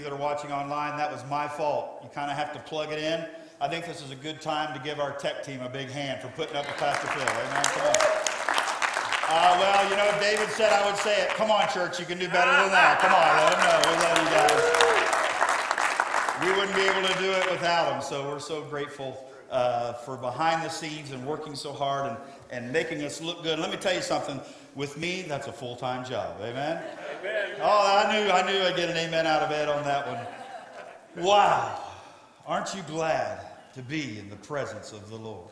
You that are watching online, that was my fault. You kind of have to plug it in. I think this is a good time to give our tech team a big hand for putting up with Pastor Phil. Amen. Come on. Uh, well, you know, David said I would say it. Come on, church, you can do better than that. Come on, let him know. We love you guys. We wouldn't be able to do it without him, so we're so grateful uh, for behind the scenes and working so hard and, and making us look good. Let me tell you something. With me, that's a full time job. Amen? Oh, I knew, I knew I'd get an amen out of Ed on that one. Wow. Aren't you glad to be in the presence of the Lord?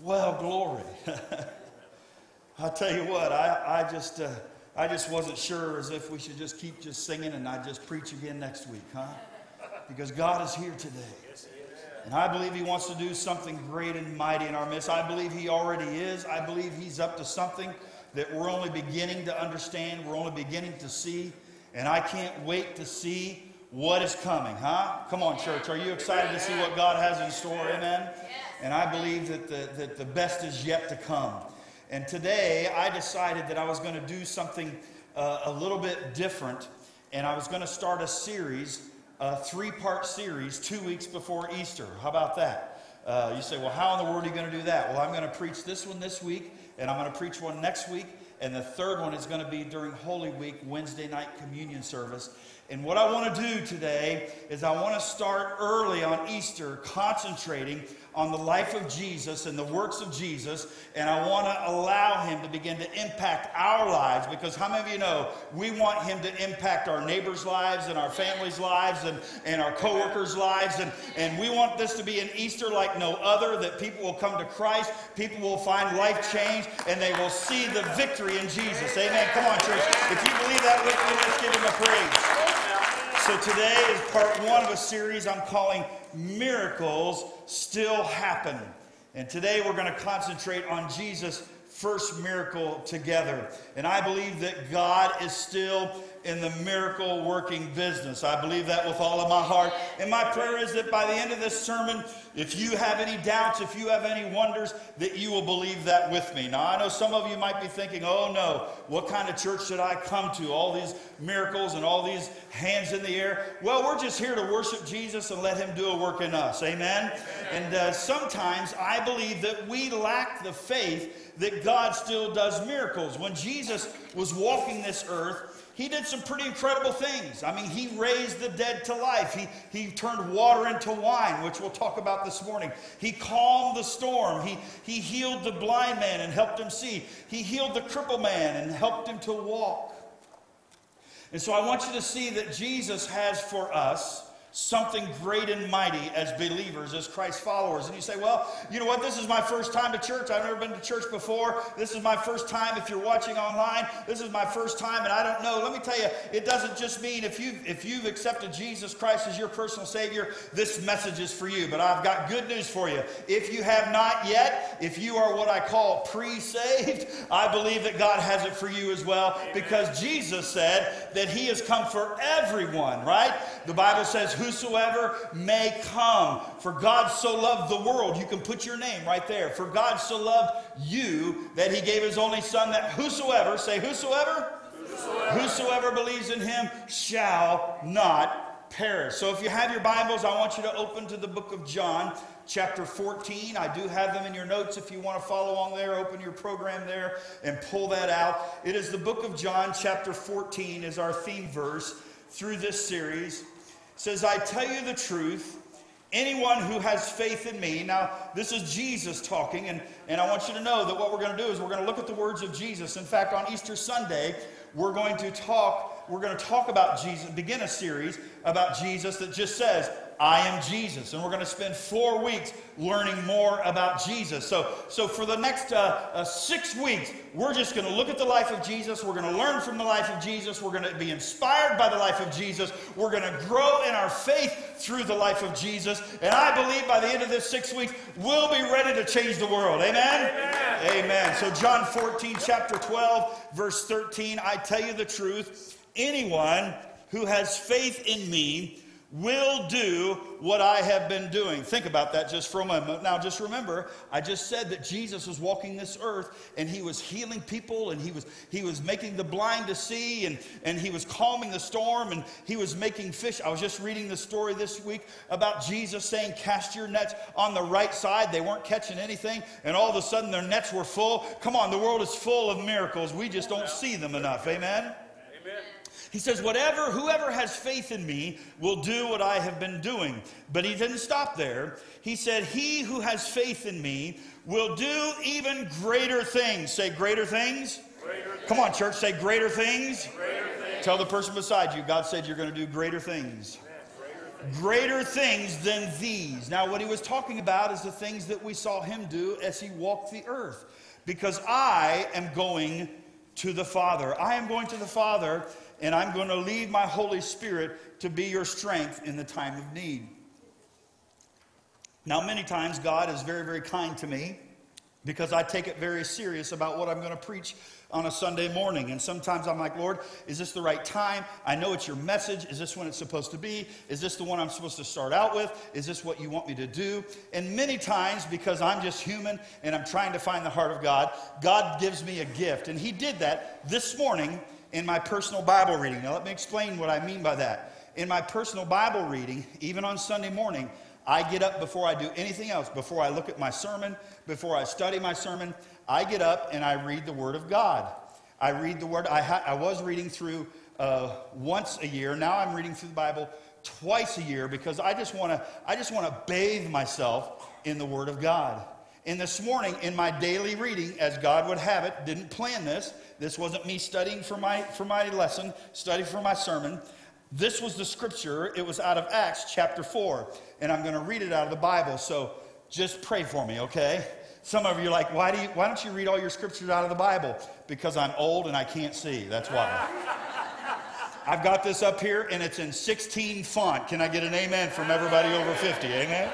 Well, glory. I tell you what, I, I just. Uh, I just wasn't sure as if we should just keep just singing and I just preach again next week, huh? Because God is here today. And I believe He wants to do something great and mighty in our midst. I believe He already is. I believe He's up to something that we're only beginning to understand, we're only beginning to see. And I can't wait to see what is coming, huh? Come on, church. Are you excited to see what God has in store? Amen? And I believe that the, that the best is yet to come. And today I decided that I was going to do something uh, a little bit different. And I was going to start a series a three part series two weeks before Easter. How about that? Uh, you say, well, how in the world are you going to do that? Well, I'm going to preach this one this week, and I'm going to preach one next week, and the third one is going to be during Holy Week, Wednesday night communion service. And what I want to do today is I want to start early on Easter concentrating on the life of Jesus and the works of Jesus, and I want to allow him to begin to impact our lives because how many of you know we want him to impact our neighbors' lives and our families' lives and, and our coworkers' lives, and, and we want this to be an Easter like no other, that people will come to Christ, people will find life change, and they will see the victory in Jesus. Amen. Come on, church. If you believe that with me, let's give him a praise. So today is part one of a series I'm calling Miracles Still Happen. And today we're going to concentrate on Jesus' first miracle together. And I believe that God is still in the miracle working business. I believe that with all of my heart. And my prayer is that by the end of this sermon, if you have any doubts, if you have any wonders, that you will believe that with me. Now, I know some of you might be thinking, oh no, what kind of church should I come to? All these miracles and all these hands in the air. Well, we're just here to worship Jesus and let Him do a work in us. Amen? And uh, sometimes I believe that we lack the faith that God still does miracles. When Jesus was walking this earth, he did some pretty incredible things. I mean, he raised the dead to life. He, he turned water into wine, which we'll talk about this morning. He calmed the storm. He, he healed the blind man and helped him see. He healed the crippled man and helped him to walk. And so I want you to see that Jesus has for us something great and mighty as believers, as Christ followers. And you say, well, you know what? This is my first time to church. I've never been to church before. This is my first time. If you're watching online, this is my first time, and I don't know. Let me tell you, it doesn't just mean if you if you've accepted Jesus Christ as your personal Savior, this message is for you. But I've got good news for you. If you have not yet, if you are what I call pre-saved, I believe that God has it for you as well, because Jesus said that He has come for everyone. Right? The Bible says whosoever may come. For God so loved the world. You can put your name right there. For God so loved you that he gave his only son that whosoever, say whosoever, whosoever, whosoever believes in him shall not perish. So if you have your Bibles, I want you to open to the book of John, chapter 14. I do have them in your notes if you want to follow along there. Open your program there and pull that out. It is the book of John, chapter 14, is our theme verse through this series says, I tell you the truth, anyone who has faith in me. Now, this is Jesus talking, and, and I want you to know that what we're going to do is we're going to look at the words of Jesus. In fact, on Easter Sunday, we're going to talk, we're going to talk about Jesus, begin a series about Jesus that just says, I am Jesus. And we're going to spend four weeks learning more about Jesus. So, so for the next uh, uh, six weeks, we're just going to look at the life of Jesus. We're going to learn from the life of Jesus. We're going to be inspired by the life of Jesus. We're going to grow in our faith through the life of Jesus. And I believe by the end of this six weeks, we'll be ready to change the world. Amen? Amen. Amen. So, John 14, chapter 12, verse 13 I tell you the truth. Anyone who has faith in me will do what I have been doing. Think about that just for a moment. Now, just remember, I just said that Jesus was walking this earth and he was healing people and he was, he was making the blind to see and, and he was calming the storm and he was making fish. I was just reading the story this week about Jesus saying, Cast your nets on the right side. They weren't catching anything and all of a sudden their nets were full. Come on, the world is full of miracles. We just don't see them enough. Amen? He says, Whatever, whoever has faith in me will do what I have been doing. But he didn't stop there. He said, He who has faith in me will do even greater things. Say, greater things. Greater Come on, church, say greater things. greater things. Tell the person beside you, God said you're going to do greater things. Greater things than these. Now, what he was talking about is the things that we saw him do as he walked the earth. Because I am going to the Father. I am going to the Father and I'm going to leave my Holy Spirit to be your strength in the time of need. Now, many times God is very, very kind to me because I take it very serious about what I'm going to preach on a Sunday morning. And sometimes I'm like, Lord, is this the right time? I know it's your message. Is this when it's supposed to be? Is this the one I'm supposed to start out with? Is this what you want me to do? And many times, because I'm just human and I'm trying to find the heart of God, God gives me a gift. And He did that this morning in my personal Bible reading. Now, let me explain what I mean by that. In my personal Bible reading, even on Sunday morning, I get up before I do anything else, before I look at my sermon, before I study my sermon, I get up and I read the Word of God. I read the Word. I, ha- I was reading through uh, once a year. Now I'm reading through the Bible twice a year because I just want to. I just want to bathe myself in the Word of God. And this morning, in my daily reading, as God would have it, didn't plan this. This wasn't me studying for my, for my lesson, study for my sermon. This was the scripture. It was out of Acts chapter 4. And I'm going to read it out of the Bible. So just pray for me, okay? Some of you are like, why, do you, why don't you read all your scriptures out of the Bible? Because I'm old and I can't see. That's why. I've got this up here and it's in 16 font. Can I get an amen from everybody over 50? Amen?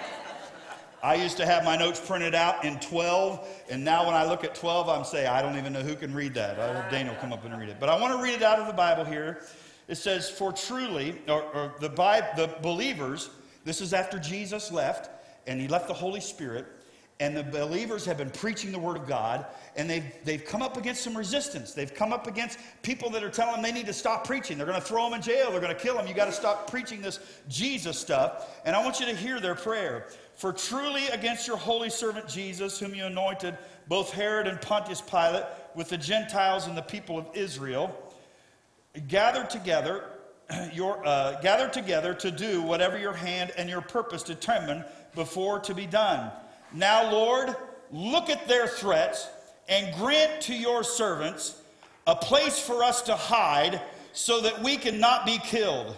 I used to have my notes printed out in 12, and now when I look at 12, I'm saying, I don't even know who can read that. I'll have Daniel come up and read it. But I want to read it out of the Bible here. It says, For truly, or, or the, the believers, this is after Jesus left, and he left the Holy Spirit, and the believers have been preaching the Word of God, and they've, they've come up against some resistance. They've come up against people that are telling them they need to stop preaching. They're going to throw them in jail. They're going to kill them. You got to stop preaching this Jesus stuff. And I want you to hear their prayer. For truly against your holy servant Jesus, whom you anointed, both Herod and Pontius Pilate, with the Gentiles and the people of Israel, gathered together, your, uh, gathered together to do whatever your hand and your purpose determined before to be done. Now, Lord, look at their threats and grant to your servants a place for us to hide so that we cannot be killed.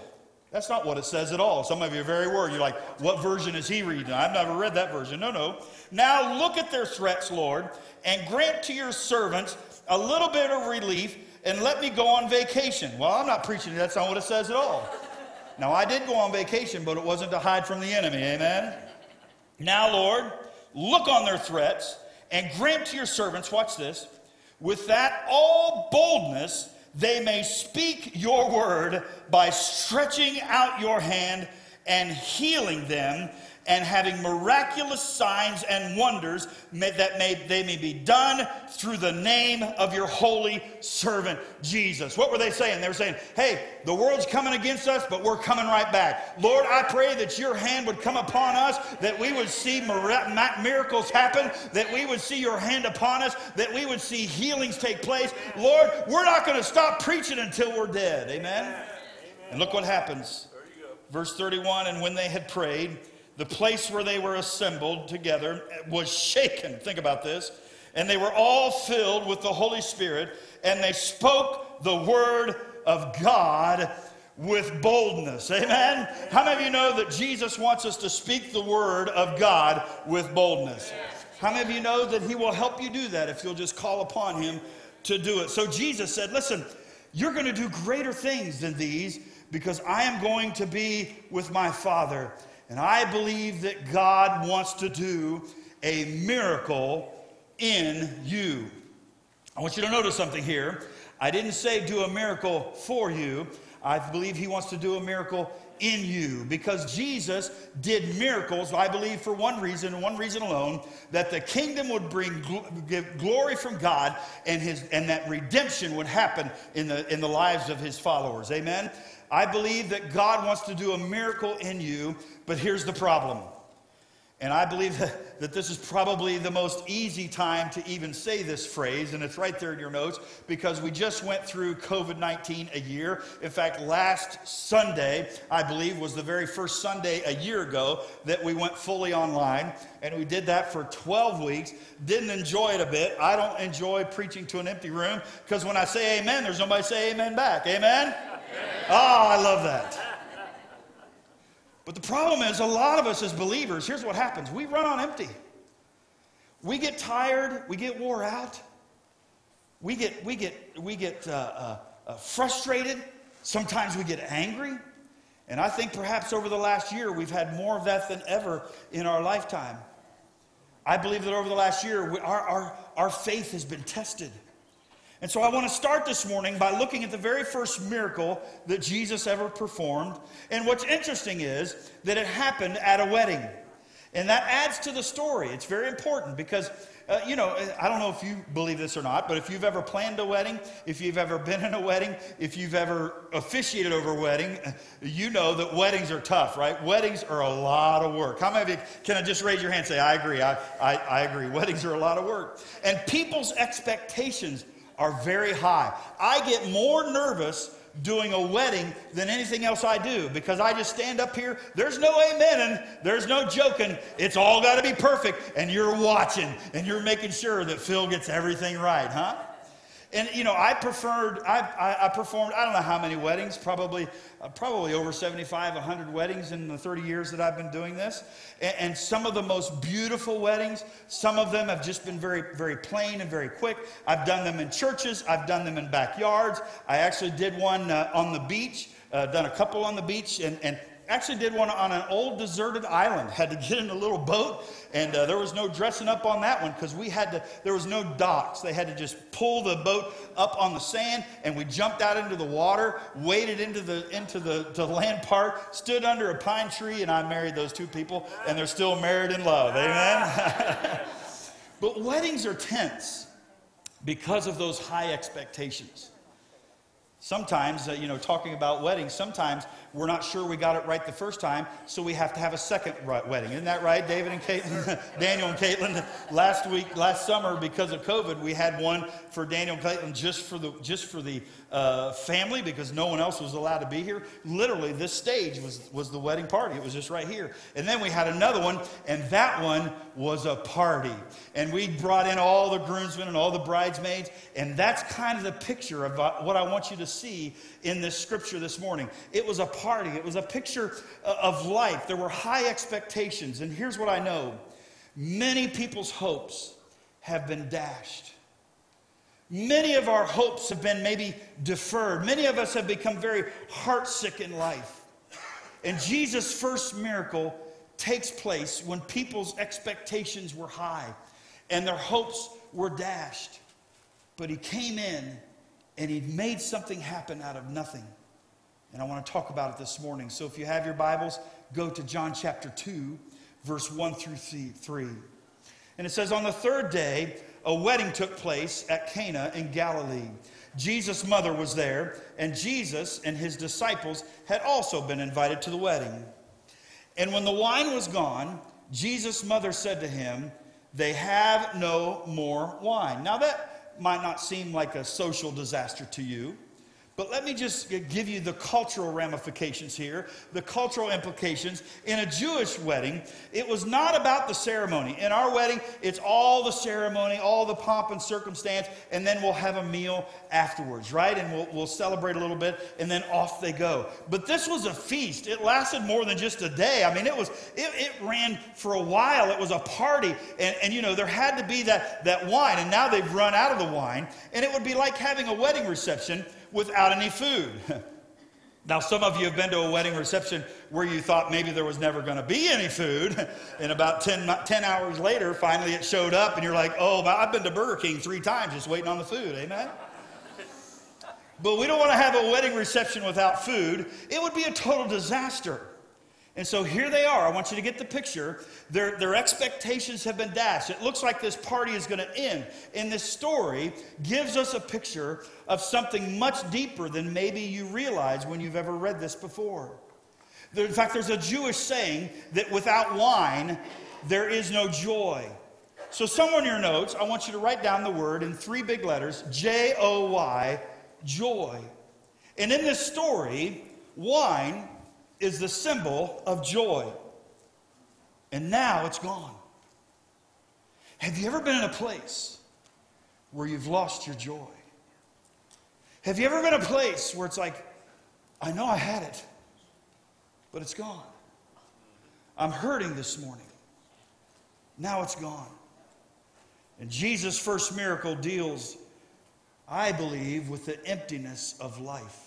That's not what it says at all. Some of you are very worried. You're like, what version is he reading? I've never read that version. No, no. Now look at their threats, Lord, and grant to your servants a little bit of relief and let me go on vacation. Well, I'm not preaching. That's not what it says at all. Now, I did go on vacation, but it wasn't to hide from the enemy. Amen? Now, Lord, look on their threats and grant to your servants, watch this, with that all boldness they may speak your word by stretching out your hand and healing them and having miraculous signs and wonders may, that may, they may be done through the name of your holy servant Jesus. What were they saying? They were saying, hey, the world's coming against us, but we're coming right back. Lord, I pray that your hand would come upon us, that we would see miracles happen, that we would see your hand upon us, that we would see healings take place. Lord, we're not going to stop preaching until we're dead. Amen? Amen. And look what happens. Verse 31 And when they had prayed, the place where they were assembled together was shaken. Think about this. And they were all filled with the Holy Spirit, and they spoke the word of God with boldness. Amen? How many of you know that Jesus wants us to speak the word of God with boldness? How many of you know that He will help you do that if you'll just call upon Him to do it? So Jesus said, Listen, you're going to do greater things than these because I am going to be with my Father. And I believe that God wants to do a miracle in you. I want you to notice something here. I didn't say do a miracle for you. I believe He wants to do a miracle in you because Jesus did miracles, I believe, for one reason and one reason alone that the kingdom would bring give glory from God and, his, and that redemption would happen in the, in the lives of His followers. Amen? I believe that God wants to do a miracle in you, but here's the problem and I believe that, that, this is probably the most easy time to even say this phrase, and it's right there in your notes because we just went through COVID 19 a year. In fact, last Sunday, I believe, was the very first Sunday a year ago that we went fully online, and we did that for 12 weeks. Didn't enjoy it a bit. I don't enjoy preaching to an empty room because when I say amen, there's nobody say amen back. Amen? Oh, I love that. But the problem is, a lot of us as believers, here's what happens we run on empty. We get tired, we get wore out, we get, we get, we get uh, uh, uh, frustrated, sometimes we get angry. And I think perhaps over the last year, we've had more of that than ever in our lifetime. I believe that over the last year, we, our, our, our faith has been tested. And so I want to start this morning by looking at the very first miracle that Jesus ever performed. And what's interesting is that it happened at a wedding. And that adds to the story. It's very important because, uh, you know, I don't know if you believe this or not, but if you've ever planned a wedding, if you've ever been in a wedding, if you've ever officiated over a wedding, you know that weddings are tough, right? Weddings are a lot of work. How many of you can I just raise your hand and say, I agree? I, I, I agree. Weddings are a lot of work. And people's expectations are very high. I get more nervous doing a wedding than anything else I do because I just stand up here. There's no amen and there's no joking. It's all got to be perfect. And you're watching and you're making sure that Phil gets everything right, huh? And you know, I preferred, I, I, I, performed, I don't know how many weddings, probably, uh, probably over 75, 100 weddings in the 30 years that I've been doing this. And, and, some of the most beautiful weddings, some of them have just been very, very plain and very quick. I've done them in churches, I've done them in backyards. I actually did one uh, on the beach, uh, done a couple on the beach, and, and actually did one on an old deserted island. Had to get in a little boat, and uh, there was no dressing up on that one because we had to. There was no docks. They had to just pull the boat up on the sand, and we jumped out into the water, waded into the into the, the land part, stood under a pine tree, and I married those two people, and they're still married in love. Amen. but weddings are tense because of those high expectations. Sometimes, uh, you know, talking about weddings, sometimes we're not sure we got it right the first time, so we have to have a second wedding. Isn't that right, David and Caitlin? Daniel and Caitlin, last week, last summer, because of COVID, we had one for Daniel and Caitlin just for the, just for the uh, family because no one else was allowed to be here. Literally, this stage was, was the wedding party. It was just right here. And then we had another one, and that one was a party. And we brought in all the groomsmen and all the bridesmaids, and that's kind of the picture of uh, what I want you to see in this scripture this morning. It was a party, it was a picture uh, of life. There were high expectations. And here's what I know many people's hopes have been dashed. Many of our hopes have been maybe deferred. Many of us have become very heartsick in life. And Jesus' first miracle takes place when people's expectations were high and their hopes were dashed. But he came in and he made something happen out of nothing. And I want to talk about it this morning. So if you have your Bibles, go to John chapter 2, verse 1 through 3. And it says, On the third day, a wedding took place at Cana in Galilee. Jesus' mother was there, and Jesus and his disciples had also been invited to the wedding. And when the wine was gone, Jesus' mother said to him, They have no more wine. Now, that might not seem like a social disaster to you. But let me just give you the cultural ramifications here, the cultural implications. In a Jewish wedding, it was not about the ceremony. In our wedding, it's all the ceremony, all the pomp and circumstance, and then we'll have a meal afterwards, right? And we'll, we'll celebrate a little bit, and then off they go. But this was a feast. It lasted more than just a day. I mean, it was it, it ran for a while. It was a party, and, and you know, there had to be that, that wine, and now they've run out of the wine, and it would be like having a wedding reception without any food. Now, some of you have been to a wedding reception where you thought maybe there was never going to be any food. And about 10, 10, hours later, finally it showed up, and you're like, oh, I've been to Burger King three times just waiting on the food. Amen? but we don't want to have a wedding reception without food. It would be a total disaster. And so here they are. I want you to get the picture. Their, their expectations have been dashed. It looks like this party is going to end. And this story gives us a picture of something much deeper than maybe you realize when you've ever read this before. In fact, there's a Jewish saying that without wine, there is no joy. So, somewhere in your notes, I want you to write down the word in three big letters J O Y, joy. And in this story, wine is the symbol of joy. And now it's gone. Have you ever been in a place where you've lost your joy? Have you ever been in a place where it's like, I know I had it, but it's gone? I'm hurting this morning. Now it's gone. And Jesus' first miracle deals, I believe, with the emptiness of life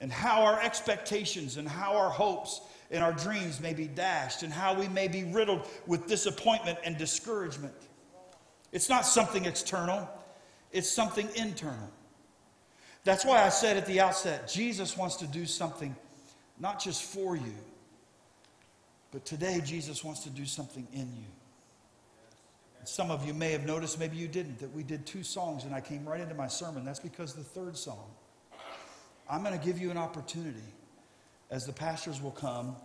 and how our expectations and how our hopes and our dreams may be dashed and how we may be riddled with disappointment and discouragement. It's not something external, it's something internal. That's why I said at the outset Jesus wants to do something not just for you, but today Jesus wants to do something in you. Some of you may have noticed, maybe you didn't, that we did two songs and I came right into my sermon. That's because the third song I'm going to give you an opportunity as the pastors will come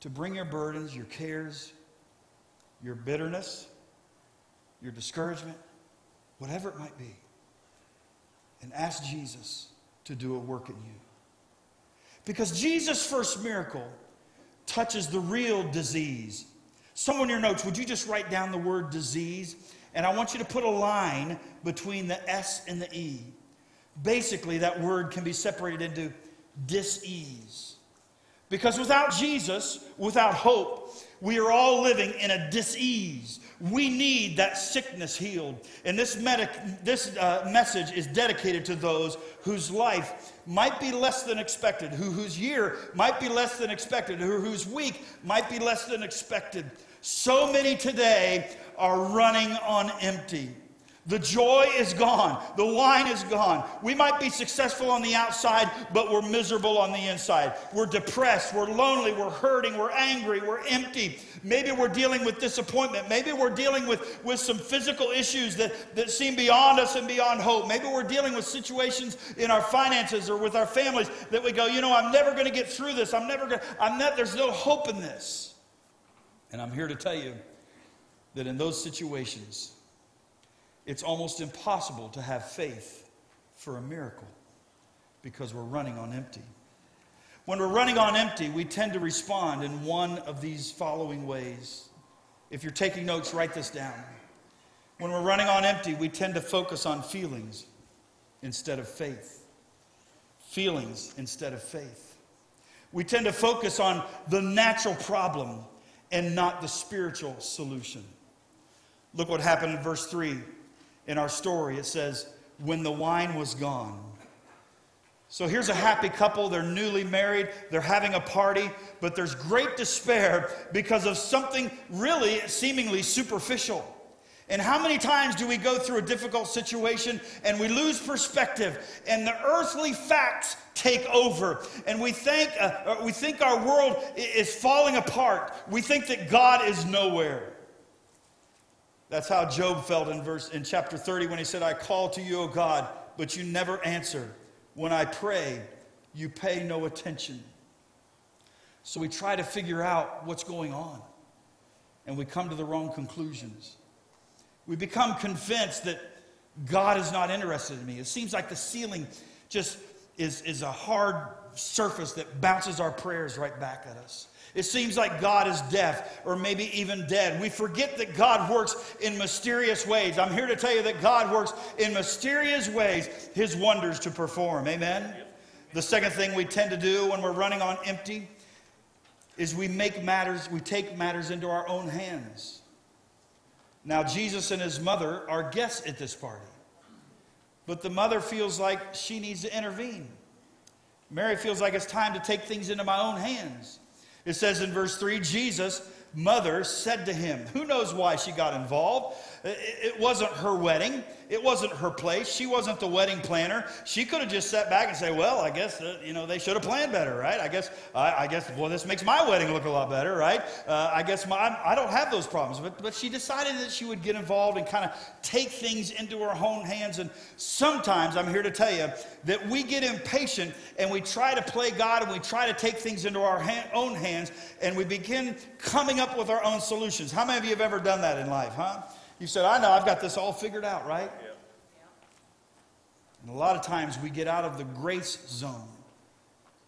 to bring your burdens, your cares, your bitterness, your discouragement, whatever it might be, and ask Jesus to do a work in you. Because Jesus' first miracle touches the real disease. Someone in your notes, would you just write down the word disease? And I want you to put a line between the S and the E. Basically, that word can be separated into dis-ease. Because without Jesus, without hope, we are all living in a dis-ease. We need that sickness healed. And this, medic, this uh, message is dedicated to those whose life might be less than expected, who, whose year might be less than expected, who, whose week might be less than expected. So many today are running on empty. The joy is gone. The wine is gone. We might be successful on the outside, but we're miserable on the inside. We're depressed. We're lonely. We're hurting. We're angry. We're empty. Maybe we're dealing with disappointment. Maybe we're dealing with, with some physical issues that, that seem beyond us and beyond hope. Maybe we're dealing with situations in our finances or with our families that we go, you know, I'm never going to get through this. I'm never going to, I'm not, there's no hope in this. And I'm here to tell you that in those situations, it's almost impossible to have faith for a miracle because we're running on empty. When we're running on empty, we tend to respond in one of these following ways. If you're taking notes, write this down. When we're running on empty, we tend to focus on feelings instead of faith. Feelings instead of faith. We tend to focus on the natural problem and not the spiritual solution. Look what happened in verse 3 in our story, it says, when the wine was gone. So here's a happy couple. They're newly married. They're having a party, but there's great despair because of something really seemingly superficial. And how many times do we go through a difficult situation and we lose perspective and the earthly facts take over and we think, uh, we think our world is falling apart? We think that God is nowhere. That's how Job felt in verse in chapter 30 when he said, I call to you, O God, but you never answer. When I pray, you pay no attention. So we try to figure out what's going on, and we come to the wrong conclusions. We become convinced that God is not interested in me. It seems like the ceiling just is, is a hard surface that bounces our prayers right back at us. It seems like God is deaf or maybe even dead. We forget that God works in mysterious ways. I'm here to tell you that God works in mysterious ways, his wonders to perform. Amen? The second thing we tend to do when we're running on empty is we make matters, we take matters into our own hands. Now, Jesus and his mother are guests at this party, but the mother feels like she needs to intervene. Mary feels like it's time to take things into my own hands. It says in verse 3 Jesus' mother said to him, Who knows why she got involved? It wasn't her wedding. It wasn't her place. She wasn't the wedding planner. She could have just sat back and say, "Well, I guess uh, you know they should have planned better, right? I guess I, I, guess well this makes my wedding look a lot better, right? Uh, I guess my, I don't have those problems." But but she decided that she would get involved and kind of take things into her own hands. And sometimes I'm here to tell you that we get impatient and we try to play God and we try to take things into our hand, own hands and we begin coming up with our own solutions. How many of you have ever done that in life, huh? You said, I know, I've got this all figured out, right? Yeah. And a lot of times we get out of the grace zone,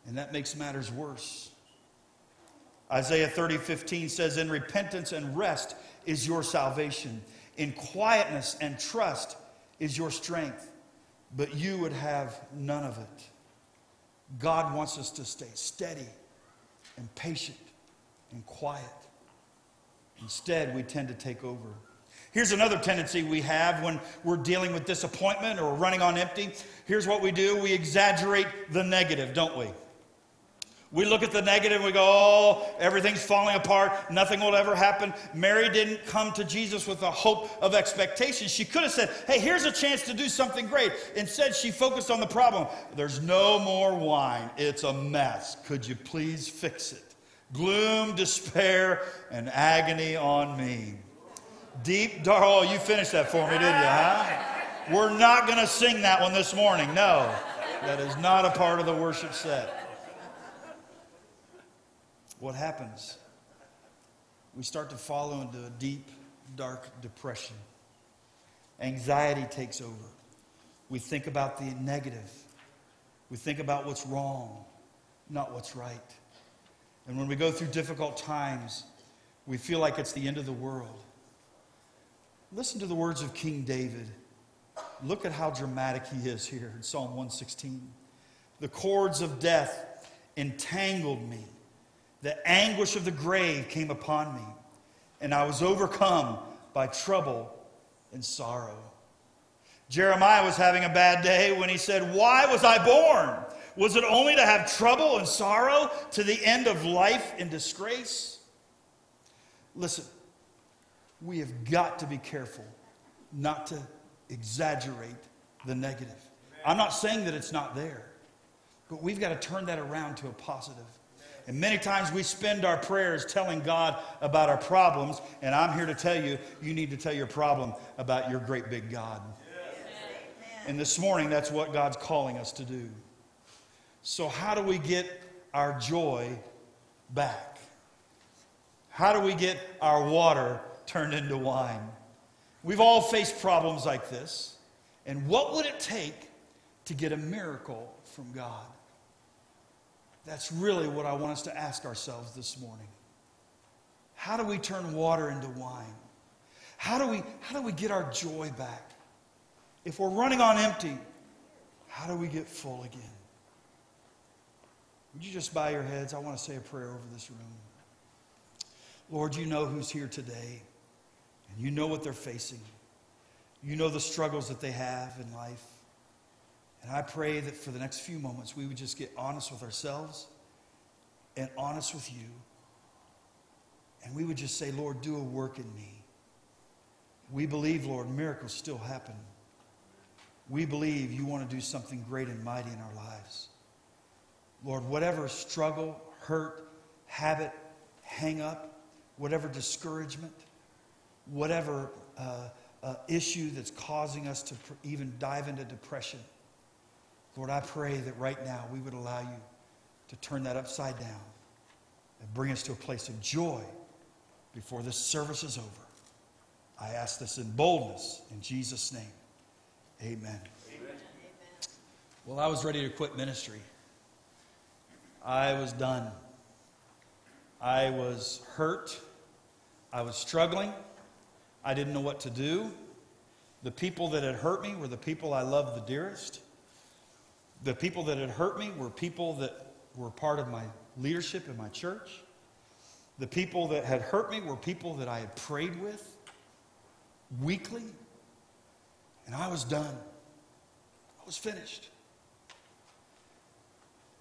and that makes matters worse. Isaiah 30, 15 says, In repentance and rest is your salvation, in quietness and trust is your strength, but you would have none of it. God wants us to stay steady and patient and quiet. Instead, we tend to take over. Here's another tendency we have when we're dealing with disappointment or running on empty. Here's what we do we exaggerate the negative, don't we? We look at the negative and we go, oh, everything's falling apart. Nothing will ever happen. Mary didn't come to Jesus with a hope of expectation. She could have said, hey, here's a chance to do something great. Instead, she focused on the problem. There's no more wine. It's a mess. Could you please fix it? Gloom, despair, and agony on me. Deep, dark. Oh, you finished that for me, didn't you, huh? We're not going to sing that one this morning. No, that is not a part of the worship set. What happens? We start to fall into a deep, dark depression. Anxiety takes over. We think about the negative. We think about what's wrong, not what's right. And when we go through difficult times, we feel like it's the end of the world. Listen to the words of King David. Look at how dramatic he is here in Psalm 116. The cords of death entangled me, the anguish of the grave came upon me, and I was overcome by trouble and sorrow. Jeremiah was having a bad day when he said, Why was I born? Was it only to have trouble and sorrow to the end of life in disgrace? Listen, we have got to be careful not to exaggerate the negative. I'm not saying that it's not there, but we've got to turn that around to a positive. And many times we spend our prayers telling God about our problems, and I'm here to tell you, you need to tell your problem about your great big God. And this morning, that's what God's calling us to do. So, how do we get our joy back? How do we get our water turned into wine? We've all faced problems like this. And what would it take to get a miracle from God? That's really what I want us to ask ourselves this morning. How do we turn water into wine? How do we, how do we get our joy back? If we're running on empty, how do we get full again? Would you just bow your heads? I want to say a prayer over this room. Lord, you know who's here today, you know what they're facing. You know the struggles that they have in life. And I pray that for the next few moments, we would just get honest with ourselves and honest with you. And we would just say, Lord, do a work in me. We believe, Lord, miracles still happen. We believe you want to do something great and mighty in our lives. Lord, whatever struggle, hurt, habit, hang up, whatever discouragement, whatever uh, uh, issue that's causing us to pr- even dive into depression, Lord, I pray that right now we would allow you to turn that upside down and bring us to a place of joy before this service is over. I ask this in boldness in Jesus' name. Amen. Amen. Well, I was ready to quit ministry. I was done. I was hurt. I was struggling. I didn't know what to do. The people that had hurt me were the people I loved the dearest. The people that had hurt me were people that were part of my leadership in my church. The people that had hurt me were people that I had prayed with weekly. And I was done. I was finished.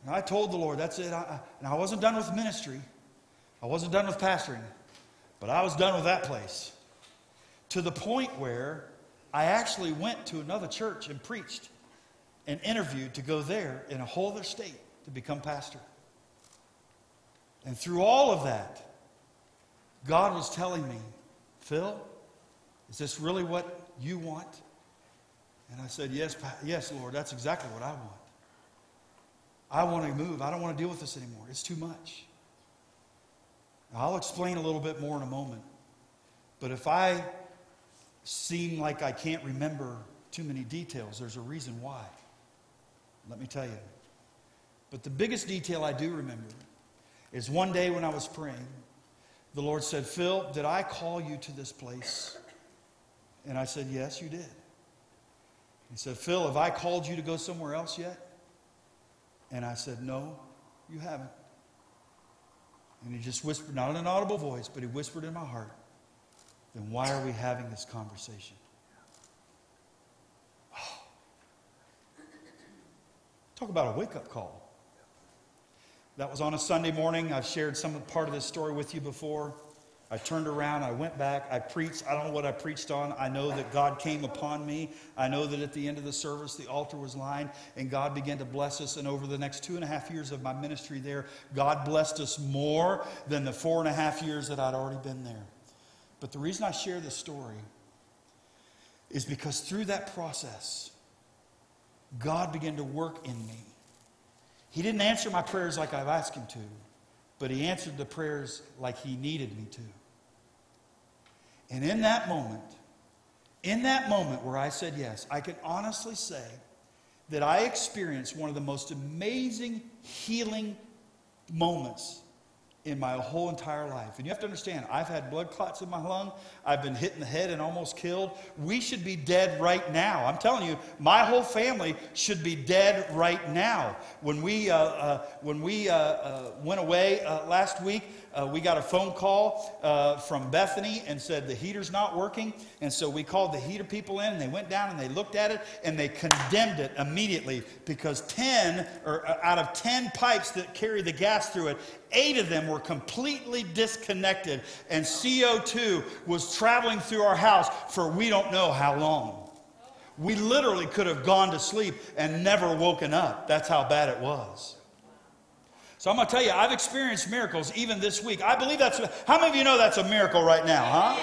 And I told the Lord, that's it. I, and I wasn't done with ministry, I wasn't done with pastoring, but I was done with that place. To the point where I actually went to another church and preached and interviewed to go there in a whole other state to become pastor. And through all of that, God was telling me, Phil, is this really what you want? And I said, Yes, yes, Lord, that's exactly what I want. I want to move. I don't want to deal with this anymore. It's too much. I'll explain a little bit more in a moment. But if I seem like I can't remember too many details, there's a reason why. Let me tell you. But the biggest detail I do remember is one day when I was praying, the Lord said, Phil, did I call you to this place? And I said, Yes, you did. He said, Phil, have I called you to go somewhere else yet? And I said, No, you haven't. And he just whispered, not in an audible voice, but he whispered in my heart, Then why are we having this conversation? Oh. Talk about a wake up call. That was on a Sunday morning. I've shared some part of this story with you before. I turned around, I went back, I preached. I don't know what I preached on. I know that God came upon me. I know that at the end of the service, the altar was lined, and God began to bless us. And over the next two and a half years of my ministry there, God blessed us more than the four and a half years that I'd already been there. But the reason I share this story is because through that process, God began to work in me. He didn't answer my prayers like I've asked Him to, but He answered the prayers like He needed me to. And in that moment, in that moment where I said yes, I can honestly say that I experienced one of the most amazing healing moments in my whole entire life. And you have to understand, I've had blood clots in my lung. I've been hit in the head and almost killed. We should be dead right now. I'm telling you, my whole family should be dead right now. When we, uh, uh, when we uh, uh went away uh, last week, uh, we got a phone call uh, from Bethany and said the heater's not working. And so we called the heater people in and they went down and they looked at it and they condemned it immediately because 10 or uh, out of 10 pipes that carry the gas through it, eight of them were completely disconnected and CO2 was traveling through our house for we don't know how long. We literally could have gone to sleep and never woken up. That's how bad it was. So I'm going to tell you, I've experienced miracles even this week. I believe that's, how many of you know that's a miracle right now, huh?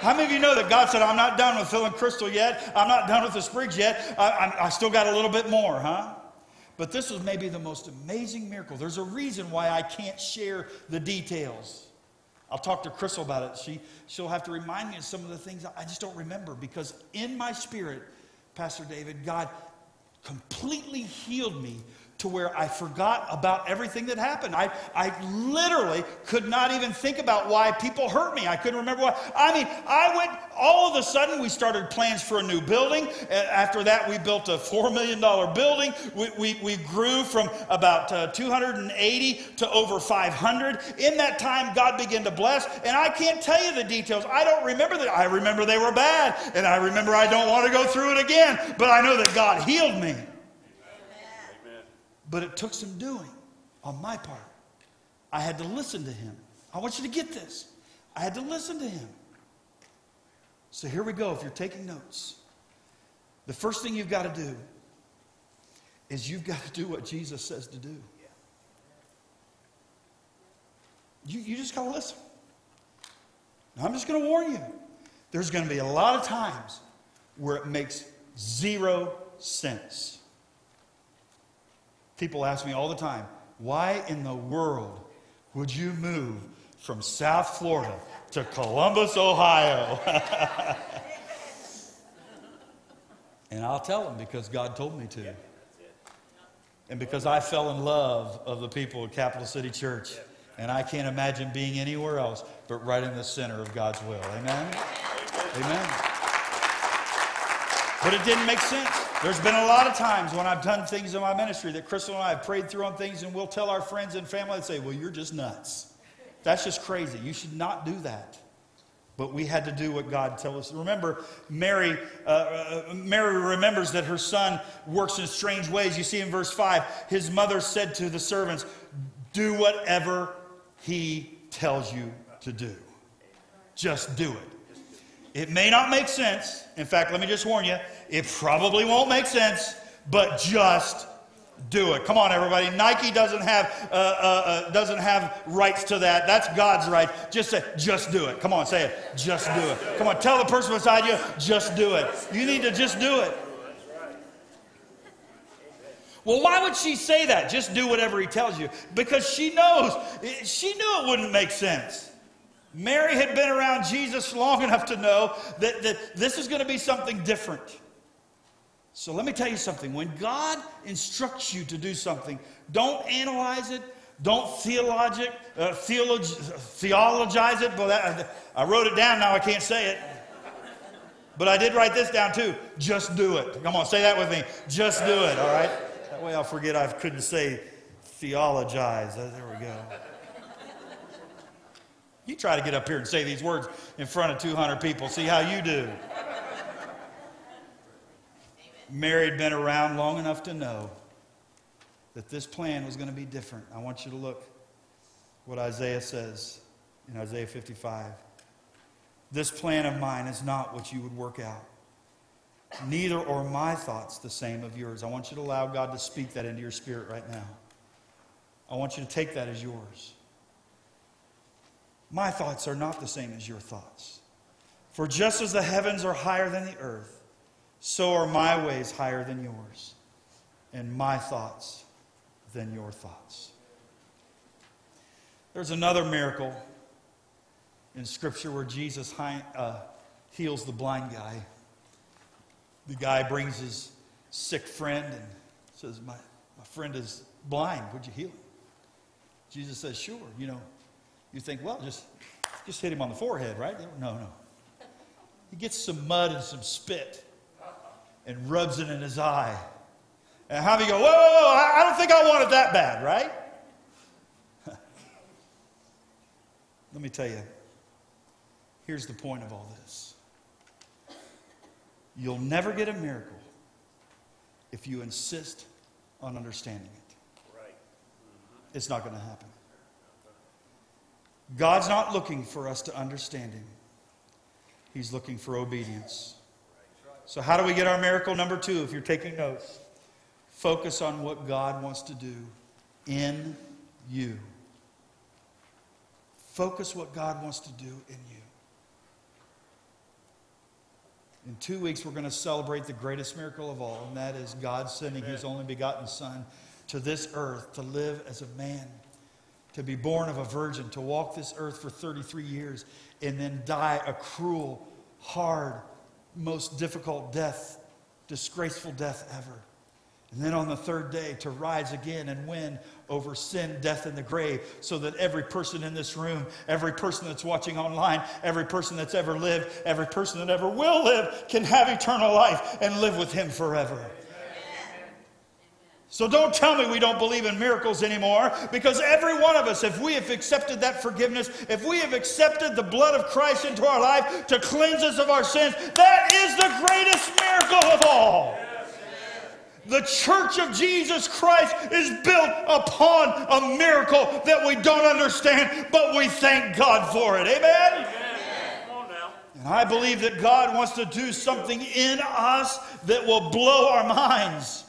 How many of you know that God said, I'm not done with and Crystal yet? I'm not done with the Spriggs yet. I, I, I still got a little bit more, huh? But this was maybe the most amazing miracle. There's a reason why I can't share the details. I'll talk to Crystal about it. She, she'll have to remind me of some of the things I just don't remember because in my spirit, Pastor David, God completely healed me to where I forgot about everything that happened. I, I literally could not even think about why people hurt me. I couldn't remember why. I mean, I went, all of a sudden, we started plans for a new building. After that, we built a $4 million building. We, we, we grew from about uh, 280 to over 500. In that time, God began to bless. And I can't tell you the details. I don't remember that. I remember they were bad. And I remember I don't want to go through it again. But I know that God healed me. But it took some doing on my part. I had to listen to him. I want you to get this. I had to listen to him. So here we go. If you're taking notes, the first thing you've got to do is you've got to do what Jesus says to do. You, you just got to listen. Now, I'm just going to warn you. There's going to be a lot of times where it makes zero sense. People ask me all the time, why in the world would you move from South Florida to Columbus, Ohio? and I'll tell them because God told me to. And because I fell in love of the people at Capital City Church. And I can't imagine being anywhere else but right in the center of God's will. Amen? Amen. But it didn't make sense. There's been a lot of times when I've done things in my ministry that Crystal and I have prayed through on things, and we'll tell our friends and family and say, Well, you're just nuts. That's just crazy. You should not do that. But we had to do what God told us. Remember, Mary, uh, uh, Mary remembers that her son works in strange ways. You see in verse 5, his mother said to the servants, Do whatever he tells you to do. Just do it. It may not make sense. In fact, let me just warn you, it probably won't make sense, but just do it. Come on, everybody. Nike doesn't have uh, uh, uh, doesn't have rights to that. That's God's right. Just say, just do it. Come on, say it. Just do it. Come on, tell the person beside you, just do it. You need to just do it. Well, why would she say that? Just do whatever he tells you. Because she knows, she knew it wouldn't make sense. Mary had been around Jesus long enough to know that, that this is going to be something different. So let me tell you something. When God instructs you to do something, don't analyze it. Don't theologic, uh, theolog- theologize it. But that, I wrote it down, now I can't say it. But I did write this down too. Just do it. Come on, say that with me. Just do it, all right? That way I'll forget I couldn't say theologize. Uh, there we go. You try to get up here and say these words in front of 200 people. See how you do. Mary had been around long enough to know that this plan was going to be different. I want you to look what Isaiah says in Isaiah 55. This plan of mine is not what you would work out. Neither are my thoughts the same of yours. I want you to allow God to speak that into your spirit right now. I want you to take that as yours. My thoughts are not the same as your thoughts. For just as the heavens are higher than the earth, so are my ways higher than yours, and my thoughts than your thoughts. There's another miracle in Scripture where Jesus uh, heals the blind guy. The guy brings his sick friend and says, My, my friend is blind. Would you heal him? Jesus says, Sure. You know, you think, well, just, just hit him on the forehead, right? No, no. He gets some mud and some spit and rubs it in his eye. And Javi go, whoa, whoa, whoa, I don't think I want it that bad, right? Let me tell you, here's the point of all this. You'll never get a miracle if you insist on understanding it. Right. It's not going to happen. God's not looking for us to understand Him, He's looking for obedience. So, how do we get our miracle? Number two, if you're taking notes, focus on what God wants to do in you. Focus what God wants to do in you. In two weeks, we're going to celebrate the greatest miracle of all, and that is God sending Amen. His only begotten Son to this earth to live as a man, to be born of a virgin, to walk this earth for 33 years, and then die a cruel, hard, most difficult death, disgraceful death ever. And then on the third day, to rise again and win over sin, death, and the grave, so that every person in this room, every person that's watching online, every person that's ever lived, every person that ever will live can have eternal life and live with Him forever. So don't tell me we don't believe in miracles anymore because every one of us, if we have accepted that forgiveness, if we have accepted the blood of Christ into our life to cleanse us of our sins, that is the greatest miracle of all. The church of Jesus Christ is built upon a miracle that we don't understand, but we thank God for it. Amen? And I believe that God wants to do something in us that will blow our minds.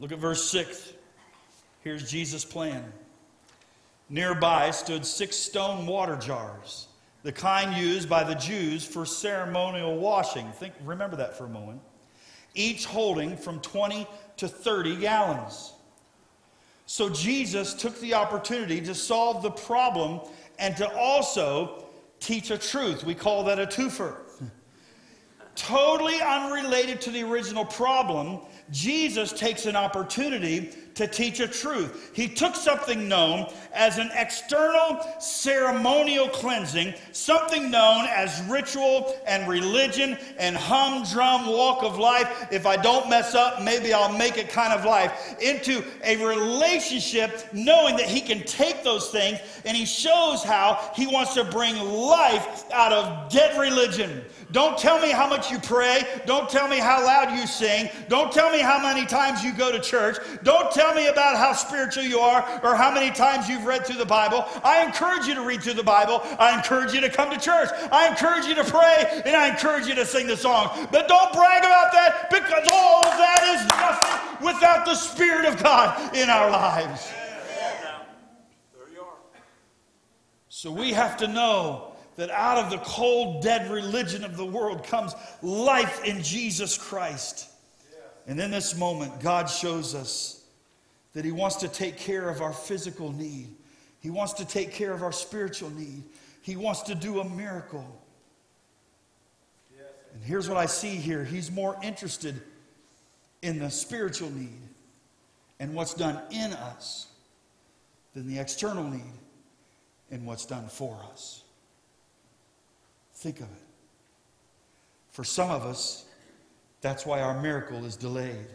Look at verse 6. Here's Jesus' plan. Nearby stood six stone water jars, the kind used by the Jews for ceremonial washing. Think, remember that for a moment. Each holding from 20 to 30 gallons. So Jesus took the opportunity to solve the problem and to also teach a truth. We call that a twofer. Totally unrelated to the original problem, Jesus takes an opportunity to teach a truth. He took something known as an external ceremonial cleansing, something known as ritual and religion and humdrum walk of life. If I don't mess up, maybe I'll make it kind of life, into a relationship, knowing that He can take those things and He shows how He wants to bring life out of dead religion. Don't tell me how much you pray. Don't tell me how loud you sing. Don't tell me how many times you go to church. Don't tell tell me about how spiritual you are or how many times you've read through the Bible. I encourage you to read through the Bible. I encourage you to come to church. I encourage you to pray and I encourage you to sing the song. But don't brag about that because all of that is nothing without the Spirit of God in our lives. So we have to know that out of the cold, dead religion of the world comes life in Jesus Christ. And in this moment, God shows us that He wants to take care of our physical need, He wants to take care of our spiritual need, He wants to do a miracle. And here's what I see here He's more interested in the spiritual need and what's done in us than the external need and what's done for us. Think of it. For some of us, that's why our miracle is delayed.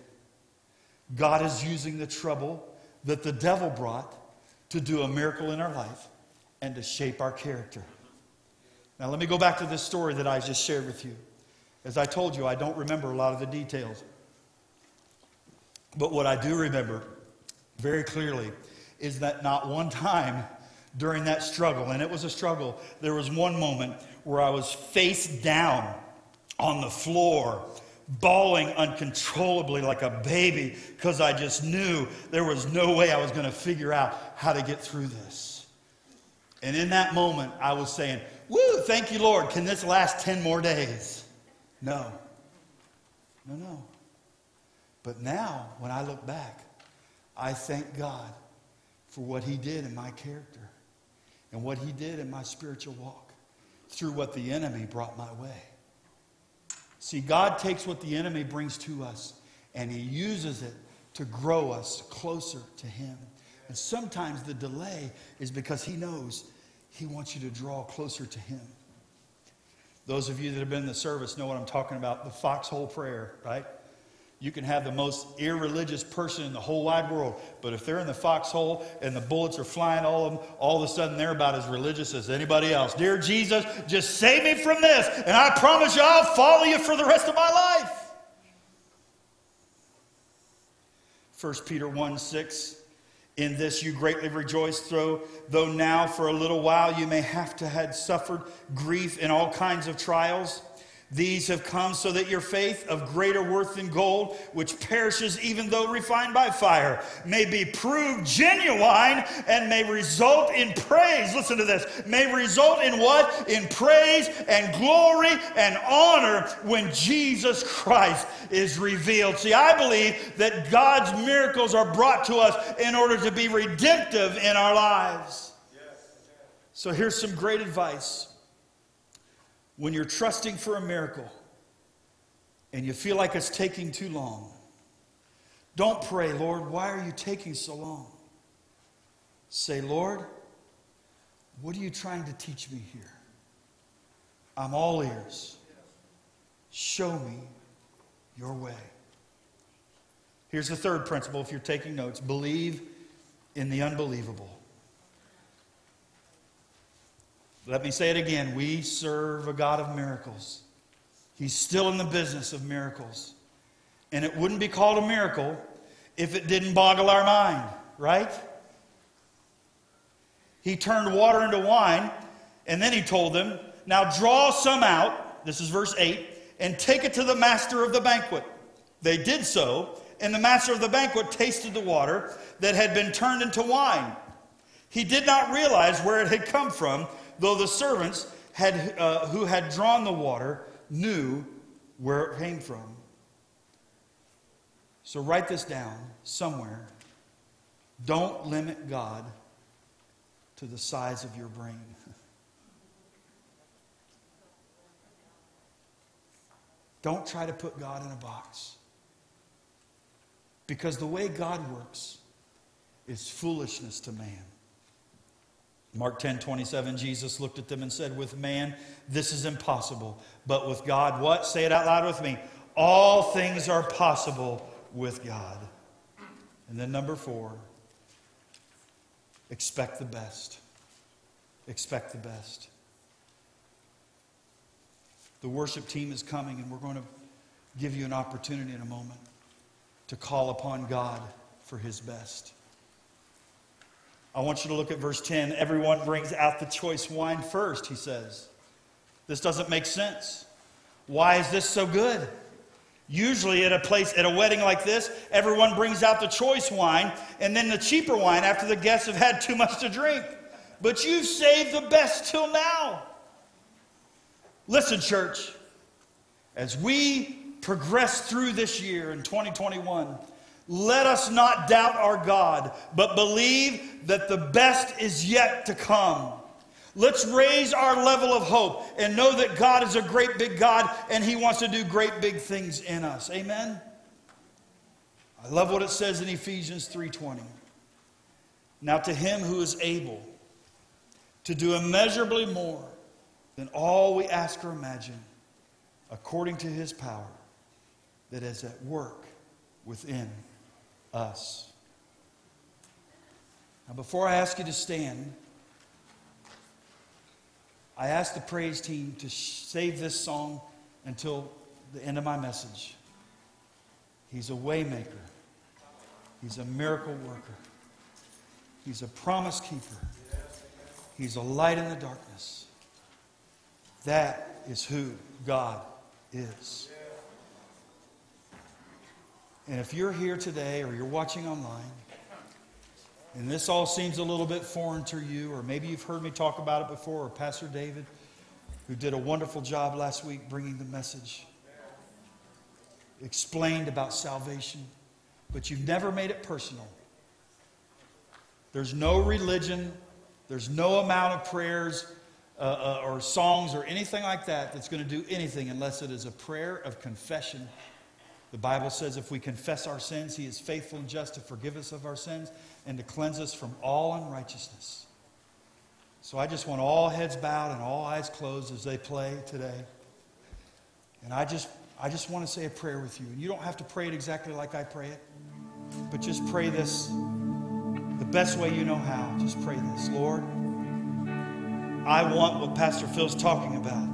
God is using the trouble that the devil brought to do a miracle in our life and to shape our character. Now, let me go back to this story that I just shared with you. As I told you, I don't remember a lot of the details. But what I do remember very clearly is that not one time during that struggle, and it was a struggle, there was one moment where I was face down on the floor, bawling uncontrollably like a baby because I just knew there was no way I was going to figure out how to get through this. And in that moment, I was saying, Woo, thank you, Lord. Can this last 10 more days? No. No, no. But now, when I look back, I thank God for what He did in my character and what He did in my spiritual walk through what the enemy brought my way. See, God takes what the enemy brings to us and He uses it to grow us closer to Him. And sometimes the delay is because He knows He wants you to draw closer to Him. Those of you that have been in the service know what I'm talking about the foxhole prayer, right? You can have the most irreligious person in the whole wide world, but if they're in the foxhole and the bullets are flying all of them, all of a sudden they're about as religious as anybody else. Dear Jesus, just save me from this, and I promise you I'll follow you for the rest of my life. 1 Peter 1 6. In this you greatly rejoice, though, though now for a little while you may have to have suffered grief in all kinds of trials these have come so that your faith, of greater worth than gold, which perishes even though refined by fire, may be proved genuine and may result in praise. Listen to this. May result in what? In praise and glory and honor when Jesus Christ is revealed. See, I believe that God's miracles are brought to us in order to be redemptive in our lives. So here's some great advice when you're trusting for a miracle and you feel like it's taking too long, don't pray, Lord, why are you taking so long? Say, Lord, what are you trying to teach me here? I'm all ears. Show me your way. Here's the third principle if you're taking notes believe in the unbelievable. Let me say it again. We serve a God of miracles. He's still in the business of miracles. And it wouldn't be called a miracle if it didn't boggle our mind, right? He turned water into wine, and then he told them, Now draw some out, this is verse 8, and take it to the master of the banquet. They did so, and the master of the banquet tasted the water that had been turned into wine. He did not realize where it had come from though the servants had, uh, who had drawn the water knew where it came from. So write this down somewhere. Don't limit God to the size of your brain. Don't try to put God in a box. Because the way God works is foolishness to man. Mark 10 27, Jesus looked at them and said, With man, this is impossible. But with God, what? Say it out loud with me. All things are possible with God. And then number four, expect the best. Expect the best. The worship team is coming, and we're going to give you an opportunity in a moment to call upon God for his best. I want you to look at verse 10. Everyone brings out the choice wine first, he says. This doesn't make sense. Why is this so good? Usually, at a place, at a wedding like this, everyone brings out the choice wine and then the cheaper wine after the guests have had too much to drink. But you've saved the best till now. Listen, church, as we progress through this year in 2021, let us not doubt our God, but believe that the best is yet to come. Let's raise our level of hope and know that God is a great big God and He wants to do great big things in us. Amen. I love what it says in Ephesians 3:20. Now to him who is able to do immeasurably more than all we ask or imagine, according to his power that is at work within us. Now, before I ask you to stand, I ask the praise team to save this song until the end of my message. He's a waymaker. He's a miracle worker. He's a promise keeper. He's a light in the darkness. That is who God is. And if you're here today or you're watching online, and this all seems a little bit foreign to you, or maybe you've heard me talk about it before, or Pastor David, who did a wonderful job last week bringing the message, explained about salvation, but you've never made it personal. There's no religion, there's no amount of prayers uh, uh, or songs or anything like that that's going to do anything unless it is a prayer of confession the Bible says if we confess our sins, He is faithful and just to forgive us of our sins and to cleanse us from all unrighteousness. So I just want all heads bowed and all eyes closed as they play today. And I just, I just want to say a prayer with you. And you don't have to pray it exactly like I pray it, but just pray this the best way you know how. Just pray this Lord, I want what Pastor Phil's talking about.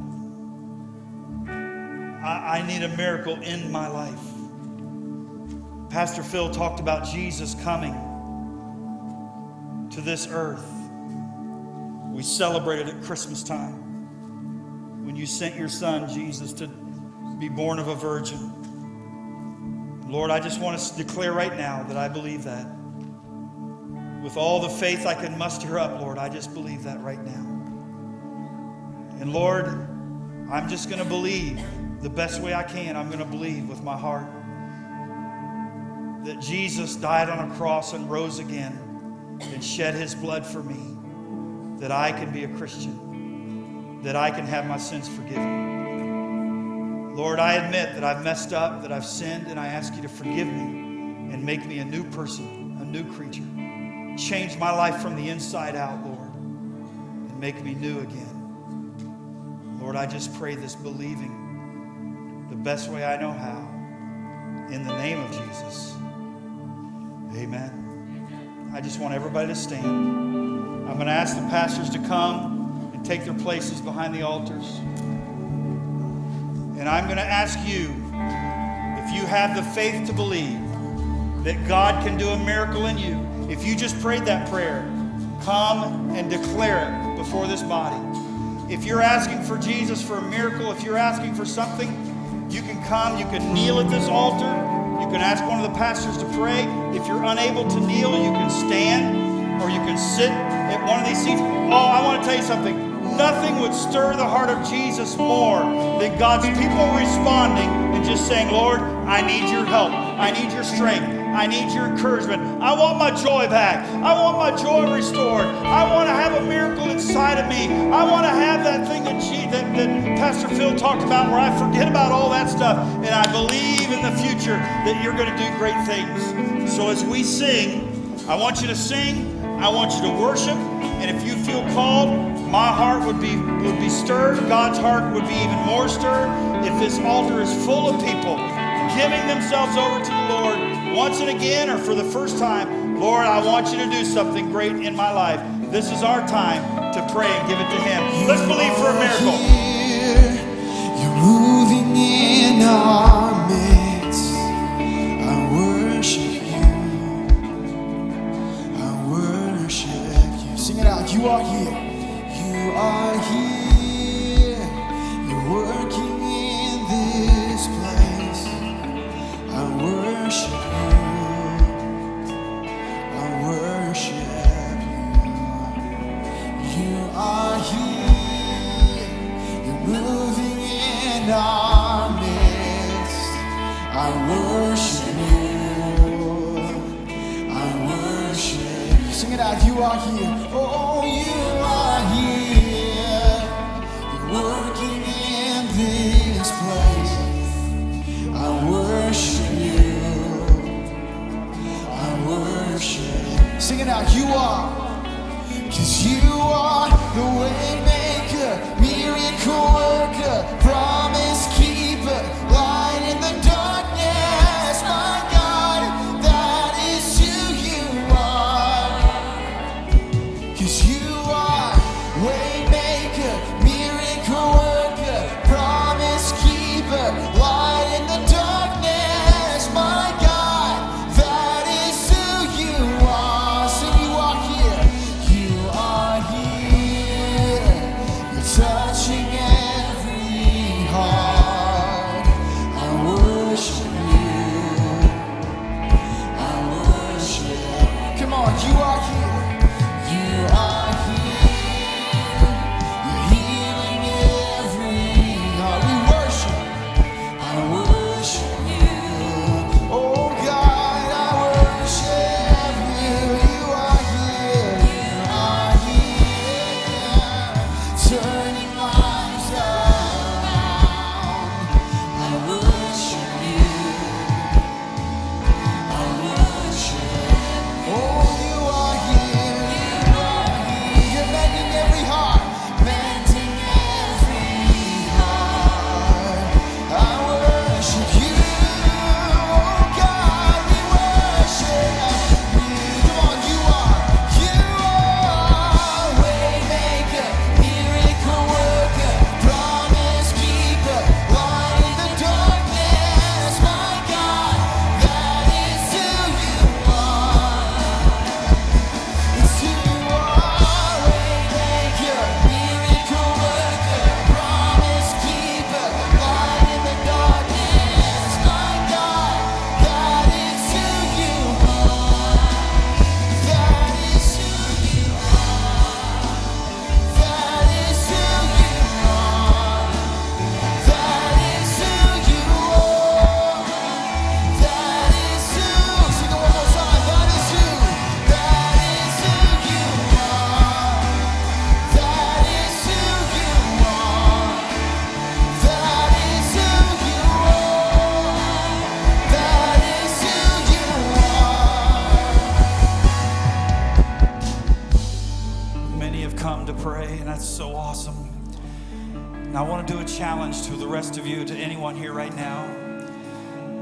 I, I need a miracle in my life. Pastor Phil talked about Jesus coming to this earth. We celebrated at Christmas time when you sent your son, Jesus, to be born of a virgin. Lord, I just want to declare right now that I believe that. With all the faith I can muster up, Lord, I just believe that right now. And Lord, I'm just going to believe the best way I can, I'm going to believe with my heart that Jesus died on a cross and rose again and shed his blood for me, that I can be a Christian, that I can have my sins forgiven. Lord, I admit that I've messed up, that I've sinned, and I ask you to forgive me and make me a new person, a new creature. Change my life from the inside out, Lord, and make me new again. Lord, I just pray this believing the best way I know how. In the name of Jesus. Amen. I just want everybody to stand. I'm going to ask the pastors to come and take their places behind the altars. And I'm going to ask you if you have the faith to believe that God can do a miracle in you, if you just prayed that prayer, come and declare it before this body. If you're asking for Jesus for a miracle, if you're asking for something, you can come, you can kneel at this altar, you can ask one of the pastors to pray. If you're unable to kneel, you can stand or you can sit at one of these seats. Oh, I want to tell you something. Nothing would stir the heart of Jesus more than God's people responding and just saying, Lord, I need your help. I need your strength. I need your encouragement. I want my joy back. I want my joy restored. I want to have a miracle inside of me. I want to have that thing that, G, that, that Pastor Phil talked about where I forget about all that stuff and I believe in the future that you're going to do great things. So as we sing, I want you to sing. I want you to worship. And if you feel called, my heart would be would be stirred. God's heart would be even more stirred if this altar is full of people giving themselves over to the Lord once and again or for the first time, Lord, I want you to do something great in my life. This is our time to pray and give it to Him. Let's believe for a miracle. You're moving in our midst. I worship you. I worship you. Sing it out. You are here. You are here. It out. You're